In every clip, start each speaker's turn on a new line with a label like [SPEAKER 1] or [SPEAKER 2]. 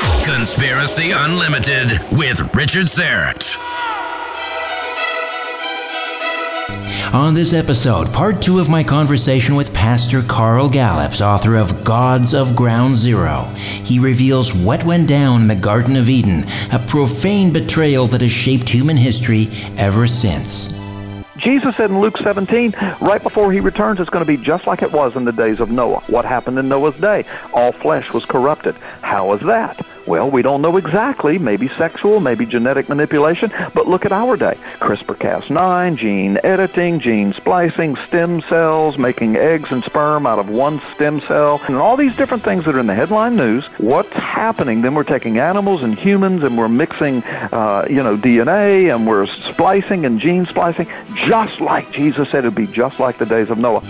[SPEAKER 1] Conspiracy Unlimited with Richard Syrett.
[SPEAKER 2] On this episode, part two of my conversation with Pastor Carl Gallups, author of Gods of Ground Zero. He reveals what went down in the Garden of Eden, a profane betrayal that has shaped human history ever since.
[SPEAKER 3] Jesus said in Luke 17, right before he returns, it's going to be just like it was in the days of Noah. What happened in Noah's day? All flesh was corrupted. How is that? Well, we don't know exactly. Maybe sexual, maybe genetic manipulation. But look at our day CRISPR Cas9, gene editing, gene splicing, stem cells, making eggs and sperm out of one stem cell, and all these different things that are in the headline news. What's happening? Then we're taking animals and humans and we're mixing, uh, you know, DNA and we're splicing and gene splicing, just like Jesus said it'd be just like the days of Noah.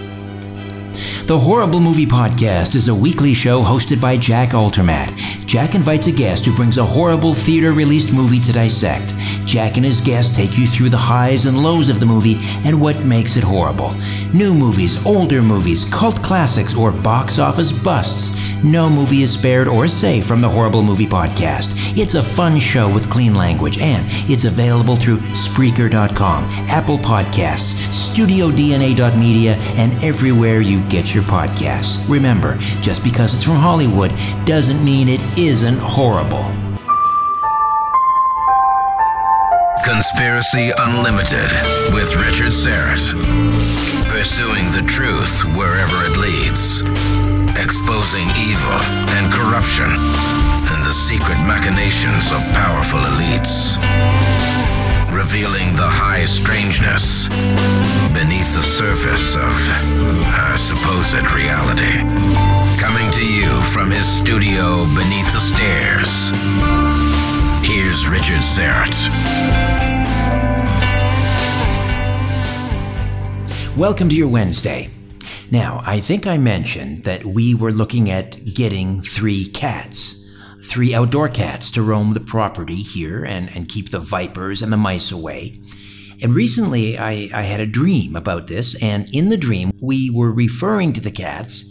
[SPEAKER 2] The Horrible Movie Podcast is a weekly show hosted by Jack Altermat. Jack invites a guest who brings a horrible theater released movie to dissect. Jack and his guest take you through the highs and lows of the movie and what makes it horrible. New movies, older movies, cult classics, or box office busts. No movie is spared or safe from the Horrible Movie Podcast. It's a fun show with clean language, and it's available through Spreaker.com, Apple Podcasts, StudioDNA.media, and everywhere you get your podcasts. Remember, just because it's from Hollywood doesn't mean it isn't horrible.
[SPEAKER 1] Conspiracy Unlimited with Richard Syrett. Pursuing the truth wherever it leads. Exposing evil and corruption and the secret machinations of powerful elites. Revealing the high strangeness beneath the surface of our supposed reality. Coming to you from his studio beneath the stairs. Here's Richard Syrett.
[SPEAKER 2] Welcome to your Wednesday. Now, I think I mentioned that we were looking at getting three cats, three outdoor cats to roam the property here and, and keep the vipers and the mice away. And recently I, I had a dream about this, and in the dream, we were referring to the cats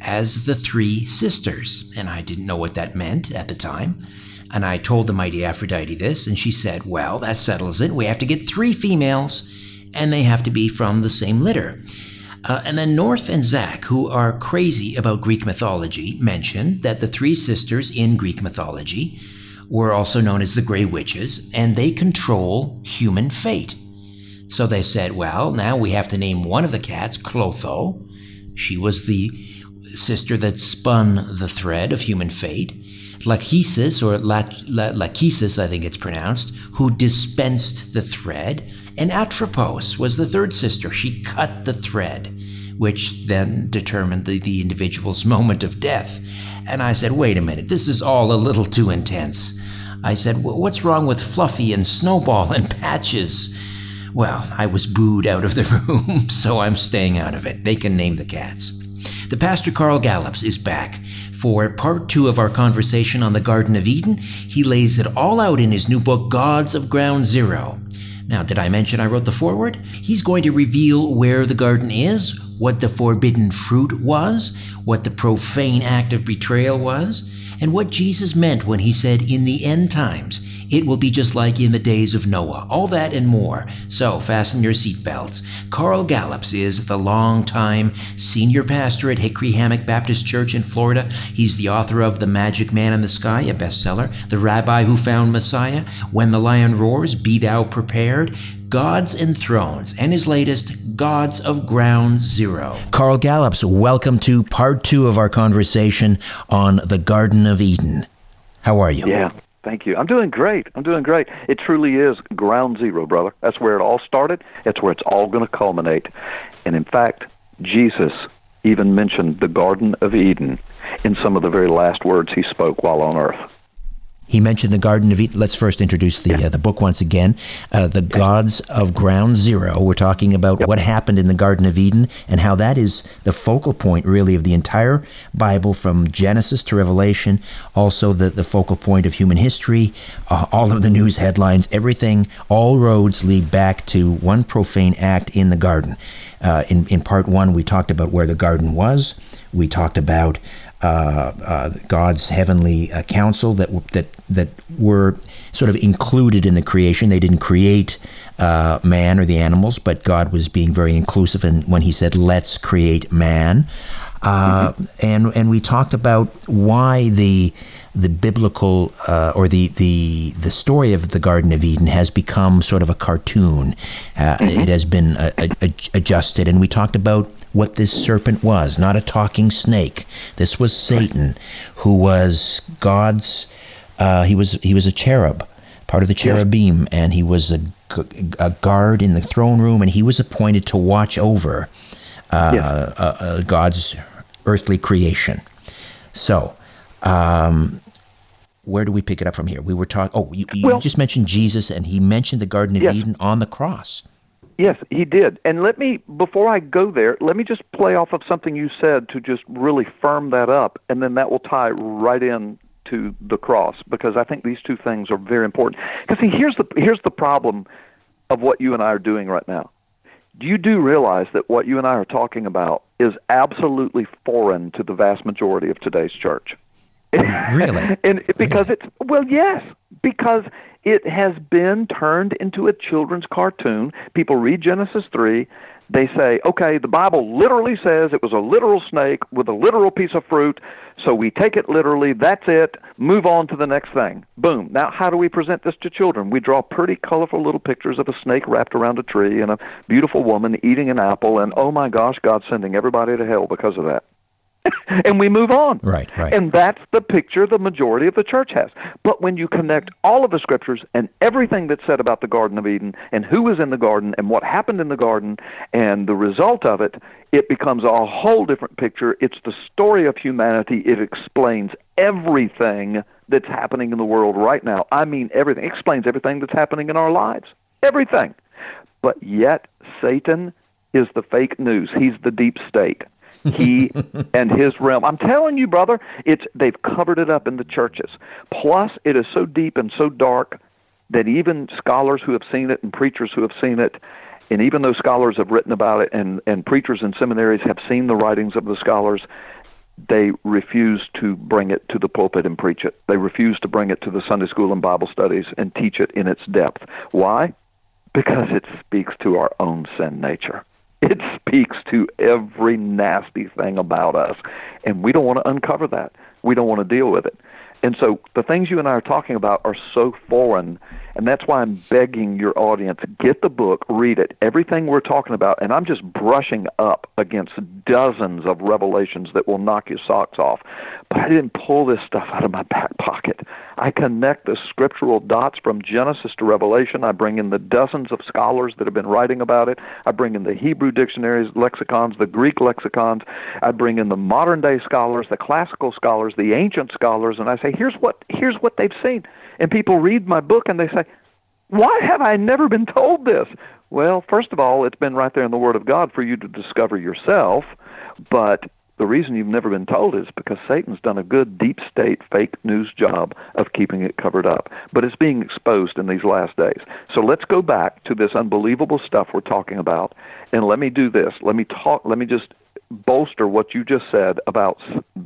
[SPEAKER 2] as the three sisters. And I didn't know what that meant at the time. And I told the mighty Aphrodite this, and she said, Well, that settles it. We have to get three females, and they have to be from the same litter. Uh, and then North and Zach, who are crazy about Greek mythology, mentioned that the three sisters in Greek mythology were also known as the Grey Witches, and they control human fate. So they said, well, now we have to name one of the cats Clotho. She was the sister that spun the thread of human fate. Lachesis, or Lachesis, I think it's pronounced, who dispensed the thread. And Atropos was the third sister. She cut the thread, which then determined the, the individual's moment of death. And I said, wait a minute, this is all a little too intense. I said, what's wrong with Fluffy and Snowball and Patches? Well, I was booed out of the room, so I'm staying out of it. They can name the cats. The Pastor Carl Gallups is back for part two of our conversation on the Garden of Eden. He lays it all out in his new book, Gods of Ground Zero. Now, did I mention I wrote the foreword? He's going to reveal where the garden is, what the forbidden fruit was, what the profane act of betrayal was, and what Jesus meant when he said, In the end times, it will be just like in the days of Noah. All that and more. So fasten your seatbelts. Carl Gallups is the longtime senior pastor at Hickory Hammock Baptist Church in Florida. He's the author of The Magic Man in the Sky, a bestseller, The Rabbi Who Found Messiah, When the Lion Roars, Be Thou Prepared, Gods and Thrones, and his latest, Gods of Ground Zero. Carl Gallups, welcome to part two of our conversation on the Garden of Eden. How are you?
[SPEAKER 3] Yeah. Thank you. I'm doing great. I'm doing great. It truly is ground zero, brother. That's where it all started. That's where it's all going to culminate. And in fact, Jesus even mentioned the Garden of Eden in some of the very last words he spoke while on earth.
[SPEAKER 2] He mentioned the Garden of Eden. Let's first introduce the yeah. uh, the book once again. Uh, the Gods of Ground Zero. We're talking about yep. what happened in the Garden of Eden and how that is the focal point, really, of the entire Bible from Genesis to Revelation. Also, the, the focal point of human history, uh, all of the news headlines, everything, all roads lead back to one profane act in the garden. Uh, in, in part one, we talked about where the garden was. We talked about God's heavenly uh, counsel that that that were sort of included in the creation. They didn't create uh, man or the animals, but God was being very inclusive. And when He said, "Let's create man," mm-hmm. and and we talked about why the the biblical uh, or the, the the story of the Garden of Eden has become sort of a cartoon. Uh, mm-hmm. It has been adjusted, and we talked about what this serpent was not a talking snake. This was Satan, who was God's. Uh, he was he was a cherub, part of the cherubim, and he was a, a guard in the throne room, and he was appointed to watch over uh, yeah. uh, uh God's earthly creation. So. Um, where do we pick it up from here? We were talking. Oh, you, you well, just mentioned Jesus, and he mentioned the Garden of yes. Eden on the cross.
[SPEAKER 3] Yes, he did. And let me, before I go there, let me just play off of something you said to just really firm that up, and then that will tie right in to the cross because I think these two things are very important. Because see, here's the here's the problem of what you and I are doing right now. Do you do realize that what you and I are talking about is absolutely foreign to the vast majority of today's church?
[SPEAKER 2] Really?
[SPEAKER 3] and because really? it's well, yes, because it has been turned into a children's cartoon. People read Genesis 3. They say, okay, the Bible literally says it was a literal snake with a literal piece of fruit, so we take it literally. That's it. Move on to the next thing. Boom. Now, how do we present this to children? We draw pretty colorful little pictures of a snake wrapped around a tree and a beautiful woman eating an apple, and oh my gosh, God's sending everybody to hell because of that. and we move on.
[SPEAKER 2] Right, right.
[SPEAKER 3] And that's the picture the majority of the church has. But when you connect all of the scriptures and everything that's said about the Garden of Eden and who was in the garden and what happened in the garden and the result of it, it becomes a whole different picture. It's the story of humanity. It explains everything that's happening in the world right now. I mean everything. It explains everything that's happening in our lives. Everything. But yet Satan is the fake news. He's the deep state he and his realm. I'm telling you, brother, it's they've covered it up in the churches. Plus, it is so deep and so dark that even scholars who have seen it and preachers who have seen it, and even though scholars have written about it and, and preachers in seminaries have seen the writings of the scholars, they refuse to bring it to the pulpit and preach it. They refuse to bring it to the Sunday school and Bible studies and teach it in its depth. Why? Because it speaks to our own sin nature. It speaks to every nasty thing about us. And we don't want to uncover that. We don't want to deal with it. And so the things you and I are talking about are so foreign and that's why I'm begging your audience get the book, read it, everything we're talking about. And I'm just brushing up against dozens of revelations that will knock your socks off. But I didn't pull this stuff out of my back pocket. I connect the scriptural dots from Genesis to Revelation. I bring in the dozens of scholars that have been writing about it. I bring in the Hebrew dictionaries, lexicons, the Greek lexicons. I bring in the modern day scholars, the classical scholars, the ancient scholars, and I say, here's what here's what they've seen. And people read my book and they say, Why have I never been told this? Well, first of all, it's been right there in the Word of God for you to discover yourself, but the reason you've never been told is because Satan's done a good deep state fake news job of keeping it covered up. But it's being exposed in these last days. So let's go back to this unbelievable stuff we're talking about and let me do this. Let me talk let me just bolster what you just said about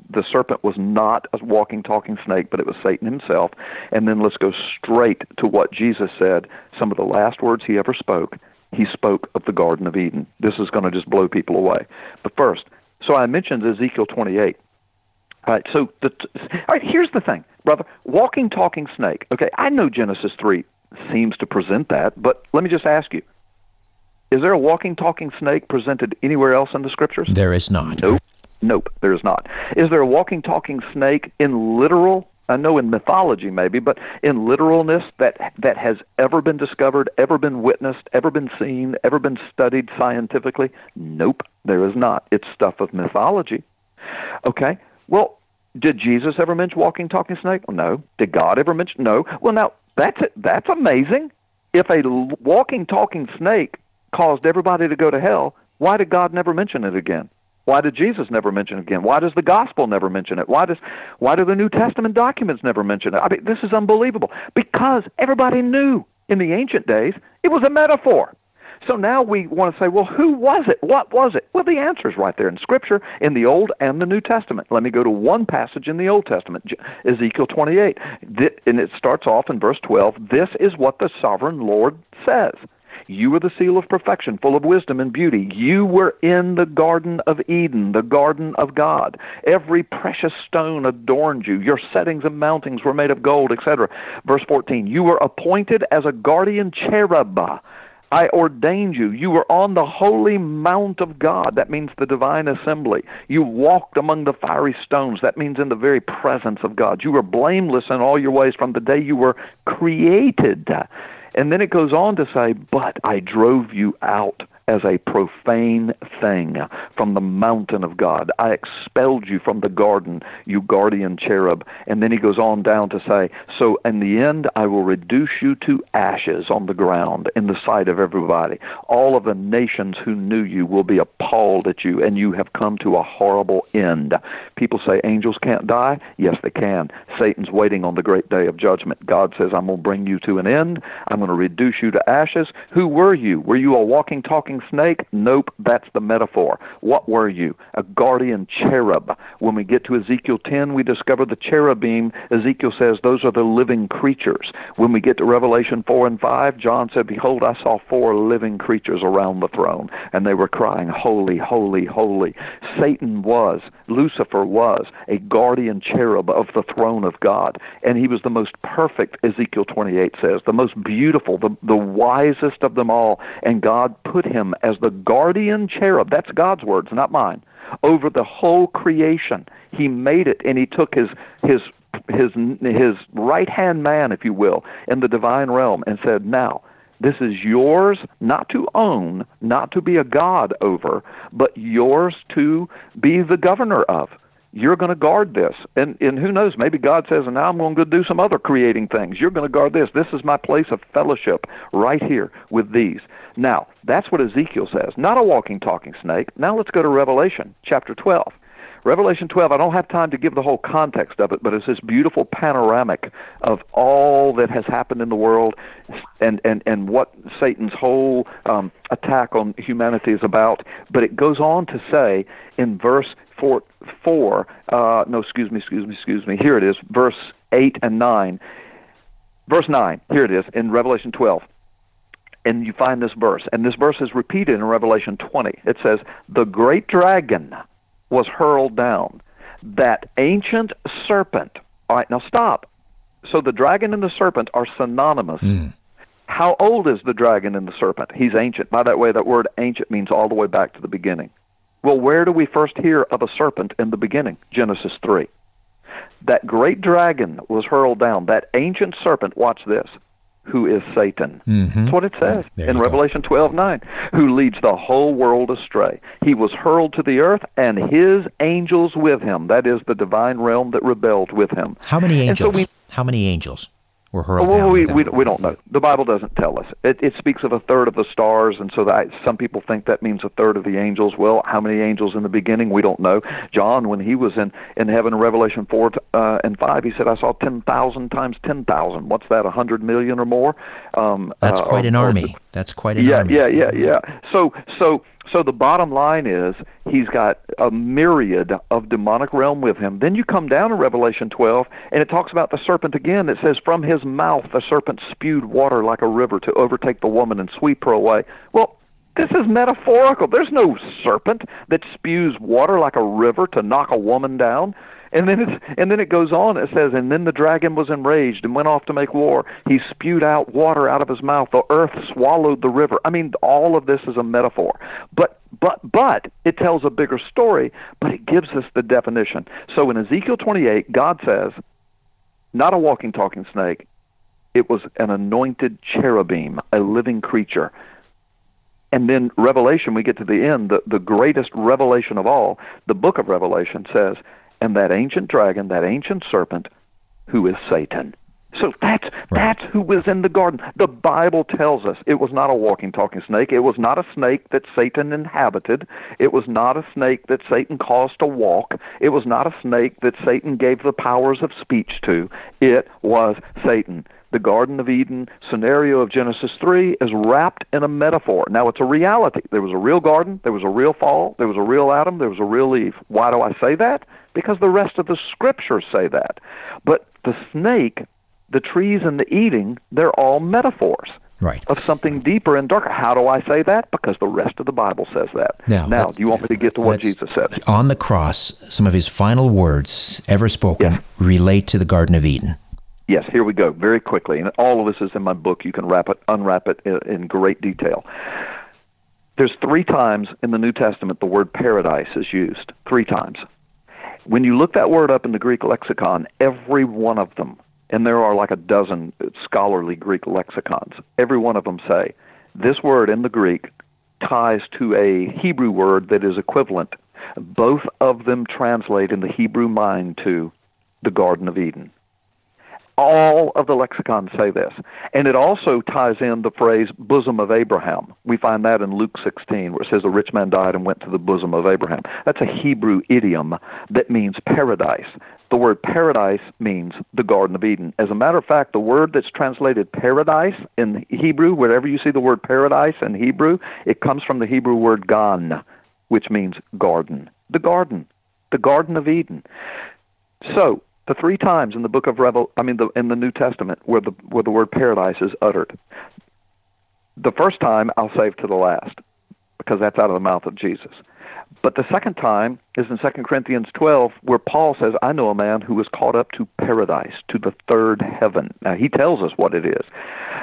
[SPEAKER 3] the serpent was not a walking talking snake but it was Satan himself and then let's go straight to what Jesus said some of the last words he ever spoke he spoke of the garden of Eden this is going to just blow people away but first so I mentioned Ezekiel 28. All right, so the, all right, here's the thing, brother. Walking, talking snake. Okay, I know Genesis 3 seems to present that, but let me just ask you is there a walking, talking snake presented anywhere else in the scriptures?
[SPEAKER 2] There is not.
[SPEAKER 3] Nope. Nope, there is not. Is there a walking, talking snake in literal I know in mythology maybe, but in literalness that that has ever been discovered, ever been witnessed, ever been seen, ever been studied scientifically? Nope, there is not. It's stuff of mythology. Okay. Well, did Jesus ever mention walking, talking snake? Oh, no. Did God ever mention? No. Well, now that's it. That's amazing. If a walking, talking snake caused everybody to go to hell, why did God never mention it again? Why did Jesus never mention it again? Why does the gospel never mention it? Why does why do the New Testament documents never mention it? I mean, this is unbelievable. Because everybody knew in the ancient days it was a metaphor. So now we want to say, well, who was it? What was it? Well, the answer is right there in Scripture, in the Old and the New Testament. Let me go to one passage in the Old Testament, Ezekiel 28. And it starts off in verse 12. This is what the sovereign Lord says. You were the seal of perfection, full of wisdom and beauty. You were in the Garden of Eden, the garden of God. Every precious stone adorned you. Your settings and mountings were made of gold, etc. Verse 14 You were appointed as a guardian cherub. I ordained you. You were on the holy mount of God. That means the divine assembly. You walked among the fiery stones. That means in the very presence of God. You were blameless in all your ways from the day you were created. And then it goes on to say, But I drove you out as a profane thing from the mountain of God. I expelled you from the garden, you guardian cherub. And then he goes on down to say, So in the end, I will reduce you to ashes on the ground in the sight of everybody. All of the nations who knew you will be appalled at you, and you have come to a horrible end. People say angels can't die. Yes, they can. Satan's waiting on the great day of judgment. God says, I'm going to bring you to an end. I'm going to reduce you to ashes. Who were you? Were you a walking, talking, snake? Nope, that's the metaphor. What were you? A guardian cherub. When we get to Ezekiel 10, we discover the cherubim. Ezekiel says those are the living creatures. When we get to Revelation 4 and 5, John said, Behold, I saw four living creatures around the throne, and they were crying, Holy, holy, holy. Satan was, Lucifer was, a guardian cherub of the throne of God, and he was the most perfect, Ezekiel 28 says, the most beautiful, the, the wisest of them all, and God put him him as the guardian cherub. That's God's words, not mine. Over the whole creation, he made it, and he took his his his his right hand man, if you will, in the divine realm, and said, "Now." This is yours not to own, not to be a god over, but yours to be the governor of you're going to guard this. And and who knows, maybe God says, and now I'm going to do some other creating things. You're going to guard this. This is my place of fellowship right here with these. Now, that's what Ezekiel says. Not a walking talking snake. Now let's go to Revelation chapter 12. Revelation 12, I don't have time to give the whole context of it, but it's this beautiful panoramic of all that has happened in the world and, and, and what Satan's whole um, attack on humanity is about. But it goes on to say in verse 4, four uh, no, excuse me, excuse me, excuse me, here it is, verse 8 and 9. Verse 9, here it is in Revelation 12 and you find this verse, and this verse is repeated in Revelation 20. It says, The great dragon was hurled down. That ancient serpent. All right, now stop. So the dragon and the serpent are synonymous. Mm. How old is the dragon and the serpent? He's ancient. By that way, that word ancient means all the way back to the beginning. Well, where do we first hear of a serpent in the beginning? Genesis 3. That great dragon was hurled down. That ancient serpent, watch this, who is Satan. Mm-hmm. That's what it says there in Revelation twelve nine. Who leads the whole world astray. He was hurled to the earth, and his angels with him. That is the divine realm that rebelled with him.
[SPEAKER 2] How many angels? So we, How many angels? Or hurled
[SPEAKER 3] well,
[SPEAKER 2] down
[SPEAKER 3] we, we we don't know. The Bible doesn't tell us. It, it speaks of a third of the stars, and so that some people think that means a third of the angels. Well, how many angels in the beginning? We don't know. John, when he was in in heaven, in Revelation four uh, and five, he said, "I saw ten thousand times ten thousand. What's that? A hundred million or more? Um,
[SPEAKER 2] That's
[SPEAKER 3] uh,
[SPEAKER 2] quite an
[SPEAKER 3] or-
[SPEAKER 2] army. That's quite an
[SPEAKER 3] yeah,
[SPEAKER 2] army.
[SPEAKER 3] yeah, yeah, yeah. So, so, so the bottom line is he's got a myriad of demonic realm with him. Then you come down to Revelation 12, and it talks about the serpent again. It says, "From his mouth the serpent spewed water like a river to overtake the woman and sweep her away." Well. This is metaphorical. There's no serpent that spews water like a river to knock a woman down. And then it's and then it goes on. It says, and then the dragon was enraged and went off to make war. He spewed out water out of his mouth. The earth swallowed the river. I mean, all of this is a metaphor. But but but it tells a bigger story. But it gives us the definition. So in Ezekiel 28, God says, not a walking, talking snake. It was an anointed cherubim, a living creature. And then Revelation, we get to the end, the, the greatest revelation of all, the book of Revelation says, and that ancient dragon, that ancient serpent, who is Satan. So that's that's who was in the garden. The Bible tells us it was not a walking, talking snake. It was not a snake that Satan inhabited. It was not a snake that Satan caused to walk. It was not a snake that Satan gave the powers of speech to. It was Satan. The Garden of Eden scenario of Genesis 3 is wrapped in a metaphor. Now, it's a reality. There was a real garden, there was a real fall, there was a real Adam, there was a real Eve. Why do I say that? Because the rest of the scriptures say that. But the snake, the trees and the eating, they're all metaphors
[SPEAKER 2] Right.
[SPEAKER 3] of something deeper and darker. How do I say that? Because the rest of the Bible says that.
[SPEAKER 2] Now,
[SPEAKER 3] now do you want me to get to what Jesus said?
[SPEAKER 2] On the cross, some of his final words ever spoken
[SPEAKER 3] Yeah.
[SPEAKER 2] relate to the Garden of Eden.
[SPEAKER 3] Yes, here we go. Very quickly, and all of this is in my book. You can wrap it, unwrap it in, in great detail. There's three times in the New Testament the word paradise is used. Three times. When you look that word up in the Greek lexicon, every one of them, and there are like a dozen scholarly Greek lexicons, every one of them say this word in the Greek ties to a Hebrew word that is equivalent. Both of them translate in the Hebrew mind to the Garden of Eden all of the lexicons say this. And it also ties in the phrase bosom of Abraham. We find that in Luke 16, where it says, A rich man died and went to the bosom of Abraham. That's a Hebrew idiom that means paradise. The word paradise means the Garden of Eden. As a matter of fact, the word that's translated paradise in Hebrew, wherever you see the word paradise in Hebrew, it comes from the Hebrew word gan, which means garden. The garden. The Garden of Eden. So, the three times in the book of Revel, I mean, the, in the New Testament, where the where the word paradise is uttered. The first time I'll save to the last, because that's out of the mouth of Jesus. But the second time is in 2 Corinthians 12, where Paul says, I know a man who was caught up to paradise, to the third heaven. Now, he tells us what it is.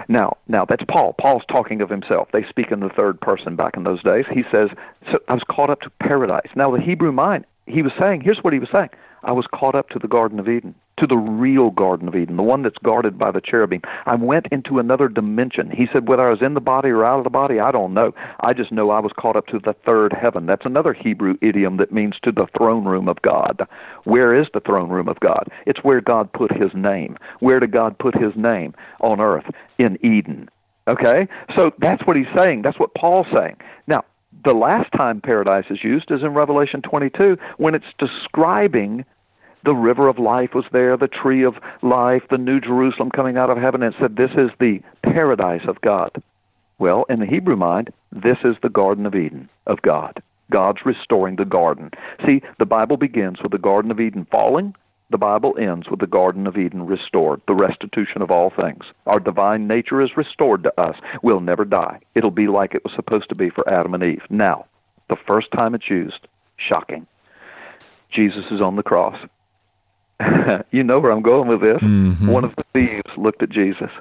[SPEAKER 3] Now, now that's Paul. Paul's talking of himself. They speak in the third person back in those days. He says, so I was caught up to paradise. Now, the Hebrew mind, he was saying, here's what he was saying I was caught up to the Garden of Eden, to the real Garden of Eden, the one that's guarded by the cherubim. I went into another dimension. He said, whether I was in the body or out of the body, I don't know. I just know I was caught up to the third heaven. That's another Hebrew idiom that means to the throne room of God. Where is the throne room of God? It's where God put his name. Where did God put his name? On earth, in Eden. Okay? So that's what he's saying. That's what Paul's saying. Now, the last time paradise is used is in Revelation 22 when it's describing the river of life was there, the tree of life, the new Jerusalem coming out of heaven, and said, This is the paradise of God. Well, in the Hebrew mind, this is the Garden of Eden of God. God's restoring the garden. See, the Bible begins with the Garden of Eden falling. The Bible ends with the Garden of Eden restored, the restitution of all things. Our divine nature is restored to us. We'll never die. It'll be like it was supposed to be for Adam and Eve. Now, the first time it's used, shocking. Jesus is on the cross. you know where I'm going with this. Mm-hmm. One of the thieves looked at Jesus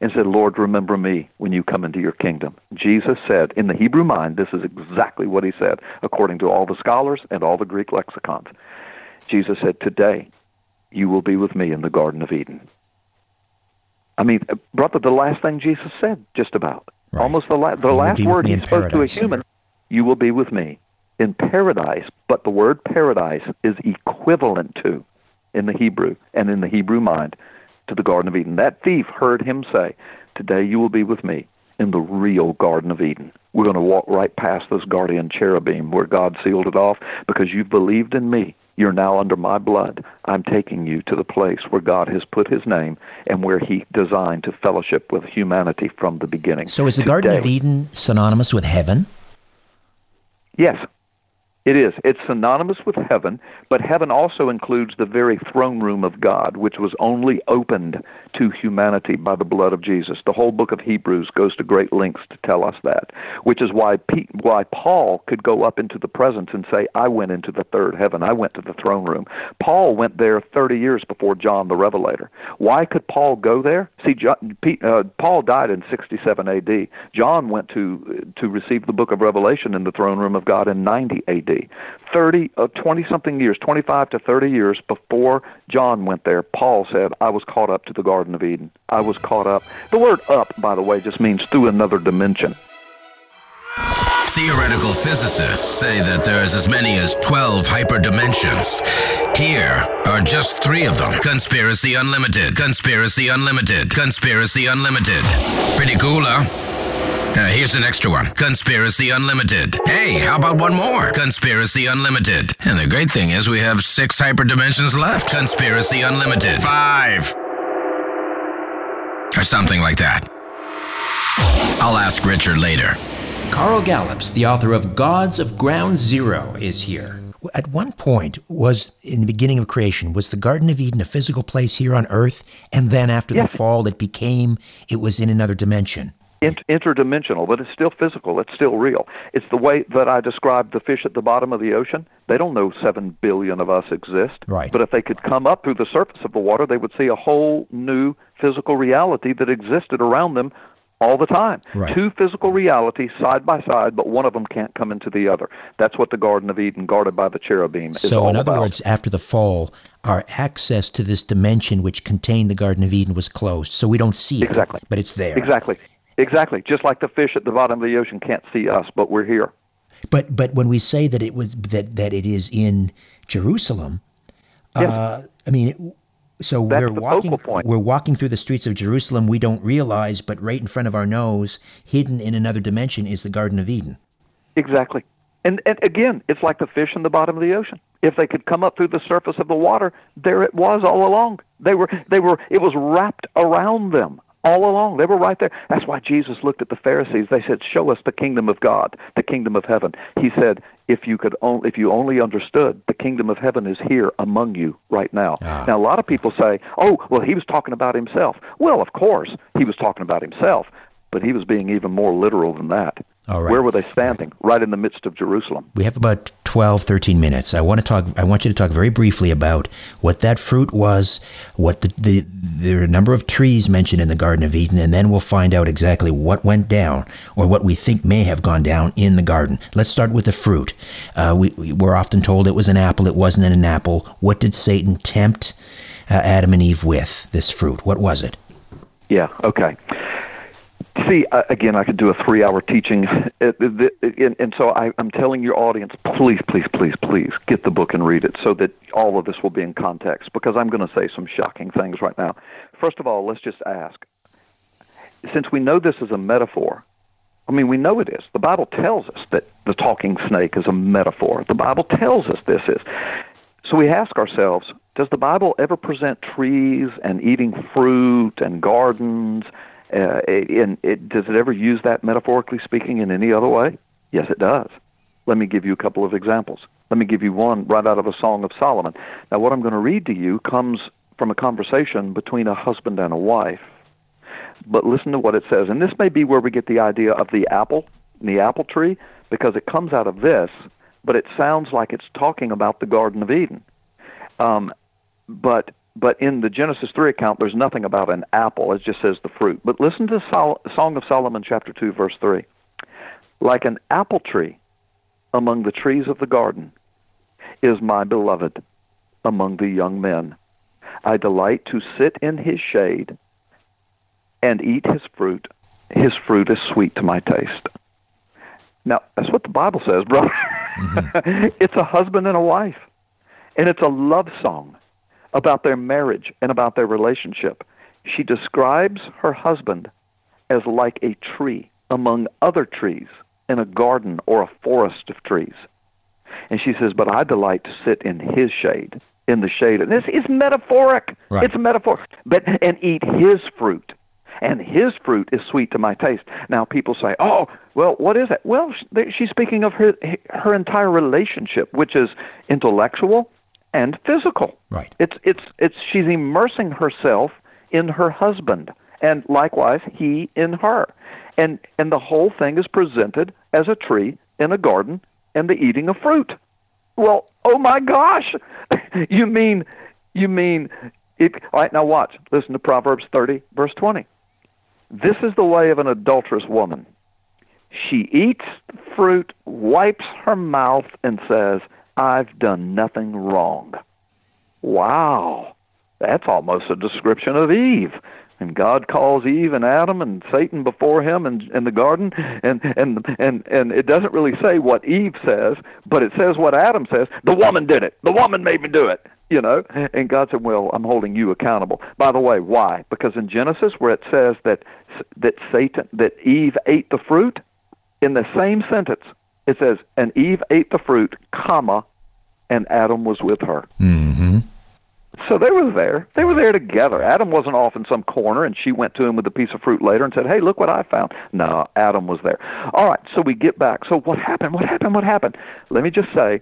[SPEAKER 3] and said, Lord, remember me when you come into your kingdom. Jesus said, in the Hebrew mind, this is exactly what he said, according to all the scholars and all the Greek lexicons. Jesus said, Today you will be with me in the Garden of Eden. I mean, uh, brother, the last thing Jesus said, just about.
[SPEAKER 2] Right.
[SPEAKER 3] Almost the, la- the last word he spoke to a human, you will be with me in paradise. But the word paradise is equivalent to, in the Hebrew and in the Hebrew mind, to the Garden of Eden. That thief heard him say, Today you will be with me in the real Garden of Eden. We're going to walk right past this guardian cherubim where God sealed it off because you've believed in me. You're now under my blood. I'm taking you to the place where God has put his name and where he designed to fellowship with humanity from the beginning.
[SPEAKER 4] So is the Garden of Eden synonymous with heaven?
[SPEAKER 3] Yes. It is. It's synonymous with heaven, but heaven also includes the very throne room of God, which was only opened to humanity by the blood of Jesus. The whole book of Hebrews goes to great lengths to tell us that, which is why Pete, why Paul could go up into the presence and say, "I went into the third heaven. I went to the throne room." Paul went there 30 years before John the Revelator. Why could Paul go there? See, John, Pete, uh, Paul died in 67 A.D. John went to to receive the book of Revelation in the throne room of God in 90 A.D. 30, uh, 20 something years, 25 to 30 years before John went there, Paul said, I was caught up to the Garden of Eden. I was caught up. The word up, by the way, just means through another dimension.
[SPEAKER 1] Theoretical physicists say that there's as many as 12 hyperdimensions. Here are just three of them Conspiracy Unlimited, Conspiracy Unlimited, Conspiracy Unlimited. Pretty cool, huh? Uh, here's an extra one Conspiracy Unlimited. Hey, how about one more? Conspiracy Unlimited. And the great thing is, we have six hyperdimensions left. Conspiracy Unlimited. Five. Or something like that. I'll ask Richard later.
[SPEAKER 4] Carl Gallups, the author of Gods of Ground Zero, is here.
[SPEAKER 2] At one point, was in the beginning of creation, was the Garden of Eden a physical place here on Earth? And then after yes. the fall, it became, it was in another dimension
[SPEAKER 3] interdimensional, but it's still physical. It's still real. It's the way that I described the fish at the bottom of the ocean. They don't know seven billion of us exist.
[SPEAKER 2] Right.
[SPEAKER 3] But if they could come up through the surface of the water, they would see a whole new physical reality that existed around them all the time.
[SPEAKER 2] Right.
[SPEAKER 3] Two physical realities side by side, but one of them can't come into the other. That's what the Garden of Eden, guarded by the cherubim, is
[SPEAKER 2] So,
[SPEAKER 3] all
[SPEAKER 2] in other
[SPEAKER 3] about.
[SPEAKER 2] words, after the fall, our access to this dimension which contained the Garden of Eden was closed, so we don't see it.
[SPEAKER 3] Exactly.
[SPEAKER 2] But it's there.
[SPEAKER 3] Exactly. Exactly. Just like the fish at the bottom of the ocean can't see us, but we're here.
[SPEAKER 2] But but when we say that it was that that it is in Jerusalem,
[SPEAKER 3] yes.
[SPEAKER 2] uh, I mean, so
[SPEAKER 3] That's
[SPEAKER 2] we're walking
[SPEAKER 3] point.
[SPEAKER 2] we're walking through the streets of Jerusalem. We don't realize, but right in front of our nose, hidden in another dimension, is the Garden of Eden.
[SPEAKER 3] Exactly. And, and again, it's like the fish in the bottom of the ocean. If they could come up through the surface of the water, there it was all along. They were they were it was wrapped around them all along. They were right there. That's why Jesus looked at the Pharisees. They said, "Show us the kingdom of God, the kingdom of heaven." He said, "If you could, only, if you only understood, the kingdom of heaven is here among you right now."
[SPEAKER 2] Ah.
[SPEAKER 3] Now, a lot of people say, "Oh, well, he was talking about himself." Well, of course, he was talking about himself, but he was being even more literal than that.
[SPEAKER 2] All right.
[SPEAKER 3] Where were they standing? Right in the midst of Jerusalem.
[SPEAKER 2] We have about 12, 13 minutes. I want to talk. I want you to talk very briefly about what that fruit was, what the, the there are a number of trees mentioned in the Garden of Eden, and then we'll find out exactly what went down or what we think may have gone down in the garden. Let's start with the fruit. Uh, we, we we're often told it was an apple. It wasn't an apple. What did Satan tempt uh, Adam and Eve with? This fruit. What was it?
[SPEAKER 3] Yeah. Okay. See, uh, again, I could do a three-hour teaching, and, and so I'm telling your audience, please, please, please, please get the book and read it, so that all of this will be in context. Because I'm going to say some shocking things right now. First of all, let's just ask: since we know this is a metaphor, I mean, we know it is. The Bible tells us that the talking snake is a metaphor. The Bible tells us this is. So we ask ourselves, does the Bible ever present trees and eating fruit and gardens uh, in, it, does it ever use that metaphorically speaking in any other way? Yes, it does. Let me give you a couple of examples. Let me give you one right out of a Song of Solomon. Now, what I'm going to read to you comes from a conversation between a husband and a wife. But listen to what it says. And this may be where we get the idea of the apple, the apple tree, because it comes out of this, but it sounds like it's talking about the Garden of Eden. Um, but but in the Genesis 3 account, there's nothing about an apple. It just says the fruit. But listen to Sol- Song of Solomon, chapter 2, verse 3. Like an apple tree among the trees of the garden is my beloved among the young men. I delight to sit in his shade and eat his fruit. His fruit is sweet to my taste. Now, that's what the Bible says, brother. Mm-hmm. it's a husband and a wife, and it's a love song about their marriage and about their relationship. she describes her husband as like a tree among other trees in a garden or a forest of trees. And she says, But I delight to sit in his shade, in the shade. And this is metaphoric.
[SPEAKER 2] Right.
[SPEAKER 3] It's a metaphor. But and eat his fruit. And his fruit is sweet to my taste. Now people say, "Oh, well, what is that?" Well, she's speaking of her her entire relationship, which is intellectual and physical.
[SPEAKER 2] Right.
[SPEAKER 3] It's it's it's she's immersing herself in her husband, and likewise he in her, and and the whole thing is presented as a tree in a garden and the eating of fruit. Well, oh my gosh, you mean you mean it? All right, now watch. Listen to Proverbs thirty, verse twenty. This is the way of an adulterous woman. She eats fruit, wipes her mouth, and says, I've done nothing wrong. Wow. That's almost a description of Eve. And God calls Eve and Adam and Satan before him in, in the garden, and, and and and it doesn't really say what Eve says, but it says what Adam says. The woman did it. The woman made me do it you know and god said well i'm holding you accountable by the way why because in genesis where it says that that satan that eve ate the fruit in the same sentence it says and eve ate the fruit comma and adam was with her.
[SPEAKER 2] Mm-hmm.
[SPEAKER 3] so they were there. They were there together. Adam wasn't off in some corner and she went to him with a piece of fruit later and said hey look what i found. No adam was there. All right so we get back. So what happened? What happened? What happened? Let me just say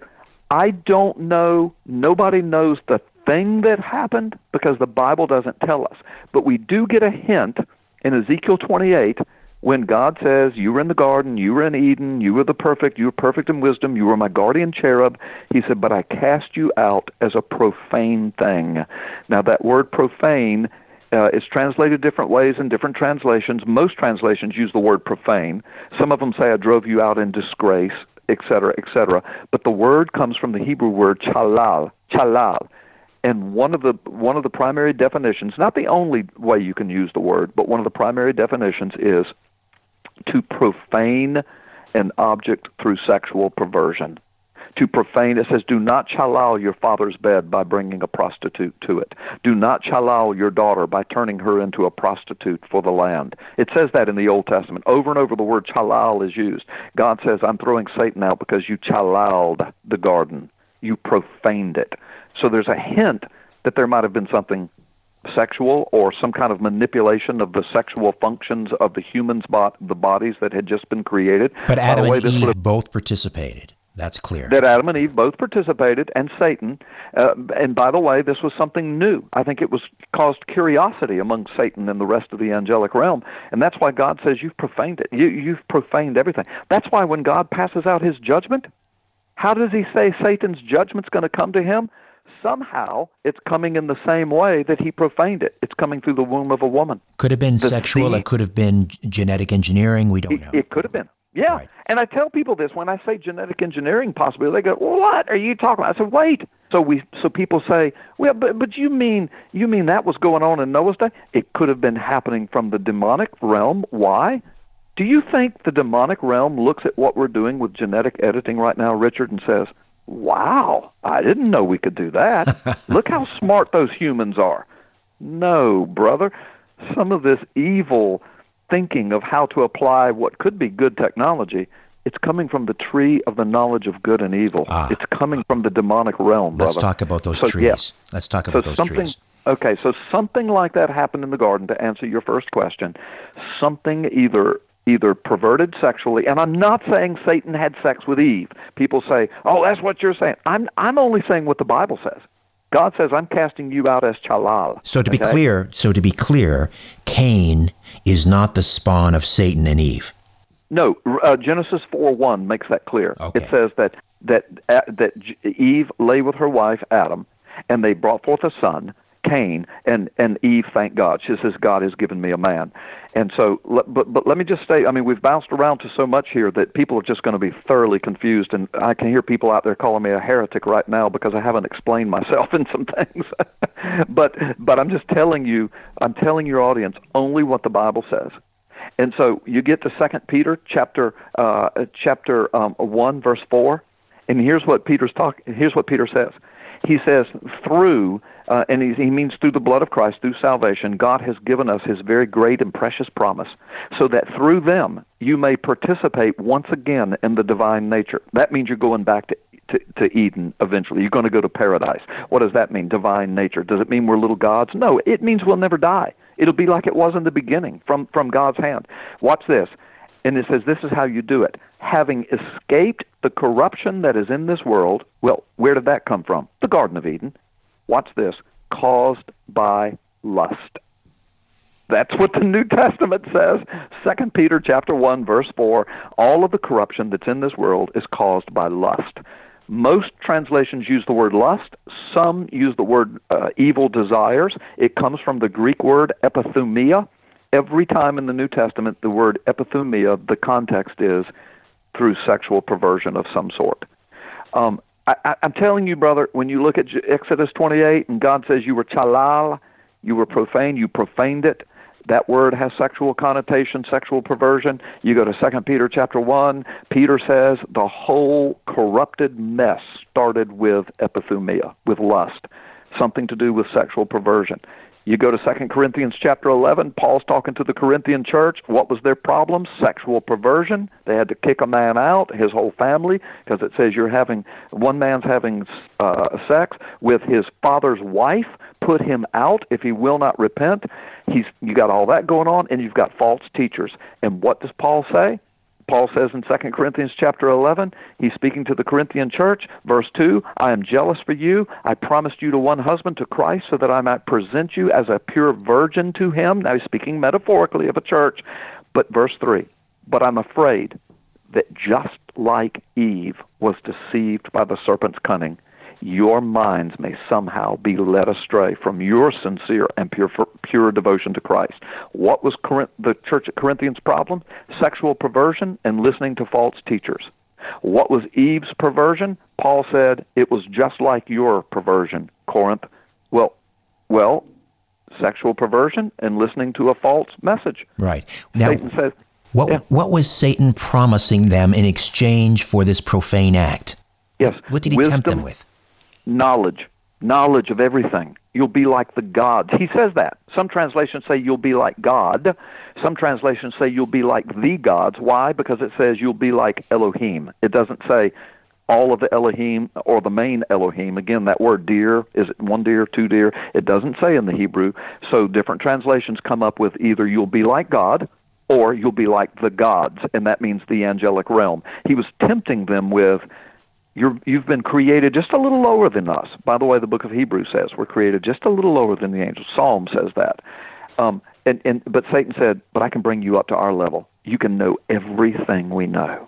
[SPEAKER 3] I don't know, nobody knows the thing that happened because the Bible doesn't tell us. But we do get a hint in Ezekiel 28 when God says, You were in the garden, you were in Eden, you were the perfect, you were perfect in wisdom, you were my guardian cherub. He said, But I cast you out as a profane thing. Now, that word profane uh, is translated different ways in different translations. Most translations use the word profane. Some of them say, I drove you out in disgrace etc., etc. But the word comes from the Hebrew word chalal, chalal. And one of the one of the primary definitions, not the only way you can use the word, but one of the primary definitions is to profane an object through sexual perversion to profane. It says, Do not chalal your father's bed by bringing a prostitute to it. Do not chalal your daughter by turning her into a prostitute for the land. It says that in the Old Testament. Over and over, the word chalal is used. God says, I'm throwing Satan out because you chalaled the garden, you profaned it. So there's a hint that there might have been something sexual or some kind of manipulation of the sexual functions of the humans' bot the bodies that had just been created.
[SPEAKER 2] But Adam way, and Eve both participated. That's clear.
[SPEAKER 3] That Adam and Eve both participated, and Satan. Uh, and by the way, this was something new. I think it was caused curiosity among Satan and the rest of the angelic realm, and that's why God says you've profaned it. You, you've profaned everything. That's why when God passes out His judgment, how does He say Satan's judgment's going to come to him? Somehow, it's coming in the same way that he profaned it. It's coming through the womb of a woman.
[SPEAKER 2] Could have been the sexual. Seed, it could have been genetic engineering. We don't
[SPEAKER 3] it,
[SPEAKER 2] know.
[SPEAKER 3] It could have been. Yeah, right. and I tell people this when I say genetic engineering possibly, they go, "What are you talking about?" I said, "Wait." So we, so people say, "Well, but but you mean you mean that was going on in Noah's day? It could have been happening from the demonic realm. Why? Do you think the demonic realm looks at what we're doing with genetic editing right now, Richard, and says, "Wow, I didn't know we could do that. Look how smart those humans are." No, brother. Some of this evil thinking of how to apply what could be good technology, it's coming from the tree of the knowledge of good and evil. Ah. It's coming from the demonic realm.
[SPEAKER 2] Let's
[SPEAKER 3] brother.
[SPEAKER 2] talk about those so, trees. Yeah. Let's talk about
[SPEAKER 3] so
[SPEAKER 2] those trees.
[SPEAKER 3] Okay, so something like that happened in the garden. To answer your first question, something either either perverted sexually, and I'm not saying Satan had sex with Eve. People say, "Oh, that's what you're saying." I'm I'm only saying what the Bible says. God says, "I'm casting you out as chalal."
[SPEAKER 2] So to be clear, so to be clear, Cain is not the spawn of Satan and Eve.
[SPEAKER 3] No, uh, Genesis four one makes that clear.
[SPEAKER 2] Okay.
[SPEAKER 3] It says that that uh, that Eve lay with her wife Adam, and they brought forth a son, Cain, and and Eve thank God. She says, "God has given me a man." And so, but but let me just say, I mean, we've bounced around to so much here that people are just going to be thoroughly confused, and I can hear people out there calling me a heretic right now because I haven't explained myself in some things. but but I'm just telling you, I'm telling your audience only what the Bible says. And so you get to Second Peter chapter uh, chapter um, one verse four, and here's what Peter's talking. Here's what Peter says. He says, through uh, and he, he means through the blood of Christ, through salvation, God has given us his very great and precious promise, so that through them you may participate once again in the divine nature. That means you're going back to to, to Eden eventually. You're going to go to paradise. What does that mean? Divine nature. Does it mean we're little gods? No, it means we'll never die. It'll be like it was in the beginning from, from God's hand. Watch this. And it says, This is how you do it. Having escaped the corruption that is in this world, well, where did that come from? The Garden of Eden. Watch this. Caused by lust. That's what the New Testament says. Second Peter chapter 1 verse 4, all of the corruption that's in this world is caused by lust. Most translations use the word lust. Some use the word uh, evil desires. It comes from the Greek word epithumia. Every time in the New Testament, the word epithumia, the context is through sexual perversion of some sort. Um, I, i'm telling you, brother, when you look at Exodus 28 and God says you were chalal, you were profane, you profaned it that word has sexual connotation, sexual perversion. You go to Second Peter chapter one. Peter says the whole corrupted mess started with epithumia, with lust, something to do with sexual perversion. You go to Second Corinthians chapter 11, Paul's talking to the Corinthian church. What was their problem? Sexual perversion. They had to kick a man out, his whole family, because it says you're having one man's having uh, sex with his father's wife. Put him out if he will not repent. He's you got all that going on, and you've got false teachers. And what does Paul say? Paul says in 2 Corinthians chapter 11, he's speaking to the Corinthian church, verse 2, I am jealous for you. I promised you to one husband, to Christ, so that I might present you as a pure virgin to him. Now he's speaking metaphorically of a church. But verse 3, but I'm afraid that just like Eve was deceived by the serpent's cunning, your minds may somehow be led astray from your sincere and pure, pure devotion to Christ. What was Corinth, the church at Corinthians' problem? Sexual perversion and listening to false teachers. What was Eve's perversion? Paul said it was just like your perversion, Corinth. Well, well, sexual perversion and listening to a false message.
[SPEAKER 2] Right. Now, Satan says, what, yeah. what was Satan promising them in exchange for this profane act?
[SPEAKER 3] Yes.
[SPEAKER 2] What did he
[SPEAKER 3] Wisdom,
[SPEAKER 2] tempt them with?
[SPEAKER 3] Knowledge, knowledge of everything. You'll be like the gods. He says that. Some translations say you'll be like God. Some translations say you'll be like the gods. Why? Because it says you'll be like Elohim. It doesn't say all of the Elohim or the main Elohim. Again, that word deer, is it one deer, two deer? It doesn't say in the Hebrew. So different translations come up with either you'll be like God or you'll be like the gods, and that means the angelic realm. He was tempting them with you're, you've been created just a little lower than us. By the way, the book of Hebrews says we're created just a little lower than the angels. Psalm says that. Um, and, and but Satan said, "But I can bring you up to our level. You can know everything we know."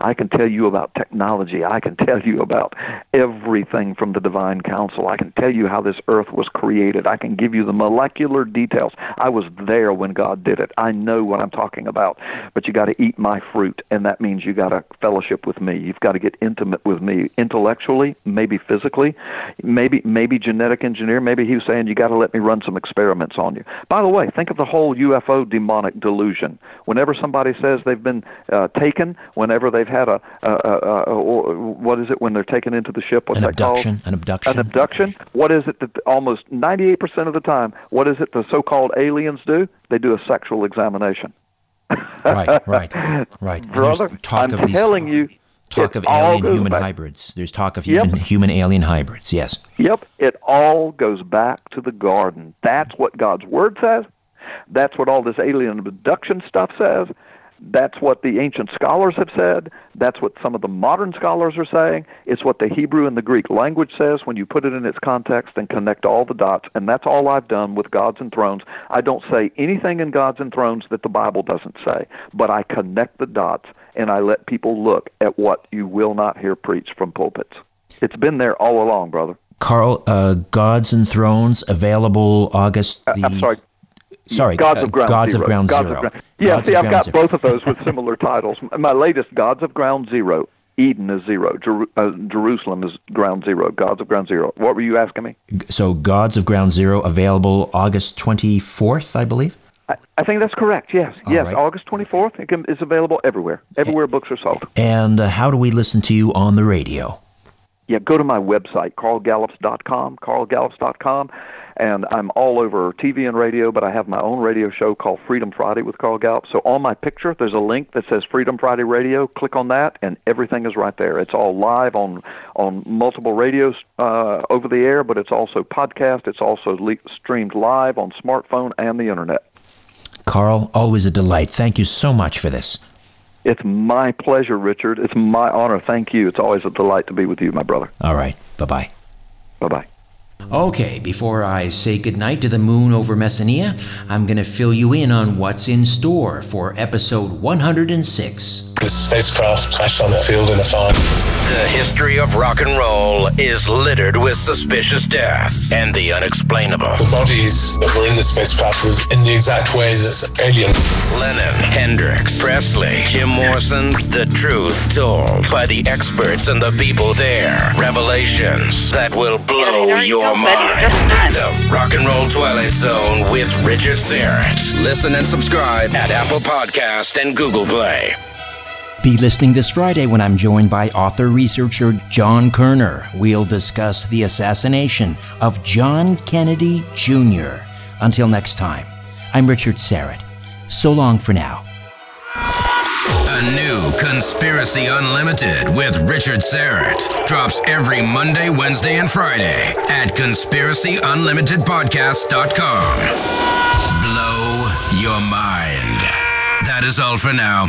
[SPEAKER 3] I can tell you about technology. I can tell you about everything from the divine council. I can tell you how this earth was created. I can give you the molecular details. I was there when God did it. I know what I'm talking about. But you got to eat my fruit, and that means you got to fellowship with me. You've got to get intimate with me intellectually, maybe physically, maybe maybe genetic engineer. Maybe he was saying you got to let me run some experiments on you. By the way, think of the whole UFO demonic delusion. Whenever somebody says they've been uh, taken, whenever they've had a, a, a, a what is it when they're taken into the ship? What's
[SPEAKER 2] an abduction.
[SPEAKER 3] Called?
[SPEAKER 2] An abduction.
[SPEAKER 3] An abduction. What is it that almost 98% of the time, what is it the so-called aliens do? They do a sexual examination.
[SPEAKER 2] right, right, right.
[SPEAKER 3] Brother,
[SPEAKER 2] talk
[SPEAKER 3] I'm
[SPEAKER 2] of these,
[SPEAKER 3] telling you,
[SPEAKER 2] talk of alien human back. hybrids. There's talk of human,
[SPEAKER 3] yep.
[SPEAKER 2] human alien hybrids. Yes.
[SPEAKER 3] Yep. It all goes back to the garden. That's what God's word says. That's what all this alien abduction stuff says. That's what the ancient scholars have said. That's what some of the modern scholars are saying. It's what the Hebrew and the Greek language says when you put it in its context and connect all the dots. And that's all I've done with Gods and Thrones. I don't say anything in Gods and Thrones that the Bible doesn't say, but I connect the dots and I let people look at what you will not hear preached from pulpits. It's been there all along, brother.
[SPEAKER 2] Carl, uh, Gods and Thrones available August
[SPEAKER 3] the. I'm sorry,
[SPEAKER 2] Sorry,
[SPEAKER 3] Gods
[SPEAKER 2] uh,
[SPEAKER 3] of Ground
[SPEAKER 2] Gods
[SPEAKER 3] Zero.
[SPEAKER 2] of Ground
[SPEAKER 3] Gods
[SPEAKER 2] Zero.
[SPEAKER 3] Of Ground. Yeah,
[SPEAKER 2] Gods
[SPEAKER 3] see, I've got
[SPEAKER 2] Zero.
[SPEAKER 3] both of those with similar titles. My latest, Gods of Ground Zero. Eden is zero. Jer- uh, Jerusalem is ground zero. Gods of Ground Zero. What were you asking me?
[SPEAKER 2] So, Gods of Ground Zero available August 24th, I believe?
[SPEAKER 3] I, I think that's correct, yes.
[SPEAKER 2] All
[SPEAKER 3] yes,
[SPEAKER 2] right.
[SPEAKER 3] August 24th. It can, it's available everywhere. Everywhere books are sold.
[SPEAKER 2] And uh, how do we listen to you on the radio?
[SPEAKER 3] Yeah, go to my website, carlgallups.com, carlgallups.com, and I'm all over TV and radio, but I have my own radio show called Freedom Friday with Carl Gallup. So on my picture, there's a link that says Freedom Friday Radio. Click on that, and everything is right there. It's all live on on multiple radios uh, over the air, but it's also podcast. It's also le- streamed live on smartphone and the internet.
[SPEAKER 2] Carl, always a delight. Thank you so much for this.
[SPEAKER 3] It's my pleasure, Richard. It's my honor. Thank you. It's always a delight to be with you, my brother.
[SPEAKER 2] All right. Bye bye.
[SPEAKER 3] Bye bye.
[SPEAKER 2] Okay, before I say goodnight to the moon over Messenia, I'm going to fill you in on what's in store for episode 106.
[SPEAKER 5] The spacecraft crashed on the field in a farm.
[SPEAKER 1] The history of rock and roll is littered with suspicious deaths and the unexplainable.
[SPEAKER 5] The bodies that were in the spacecraft was in the exact way that aliens.
[SPEAKER 1] Lennon, Hendrix, Presley, Jim Morrison, the truth told by the experts and the people there. Revelations that will blow your mind. The Rock and Roll Twilight Zone with Richard Syrett. Listen and subscribe at Apple Podcast and Google Play.
[SPEAKER 2] Be listening this Friday when I'm joined by author researcher John Kerner. We'll discuss the assassination of John Kennedy Jr. Until next time, I'm Richard Syrett. So long for now.
[SPEAKER 1] A new Conspiracy Unlimited with Richard Syrett drops every Monday, Wednesday, and Friday at conspiracyunlimitedpodcast.com. Blow your mind. That is all for now.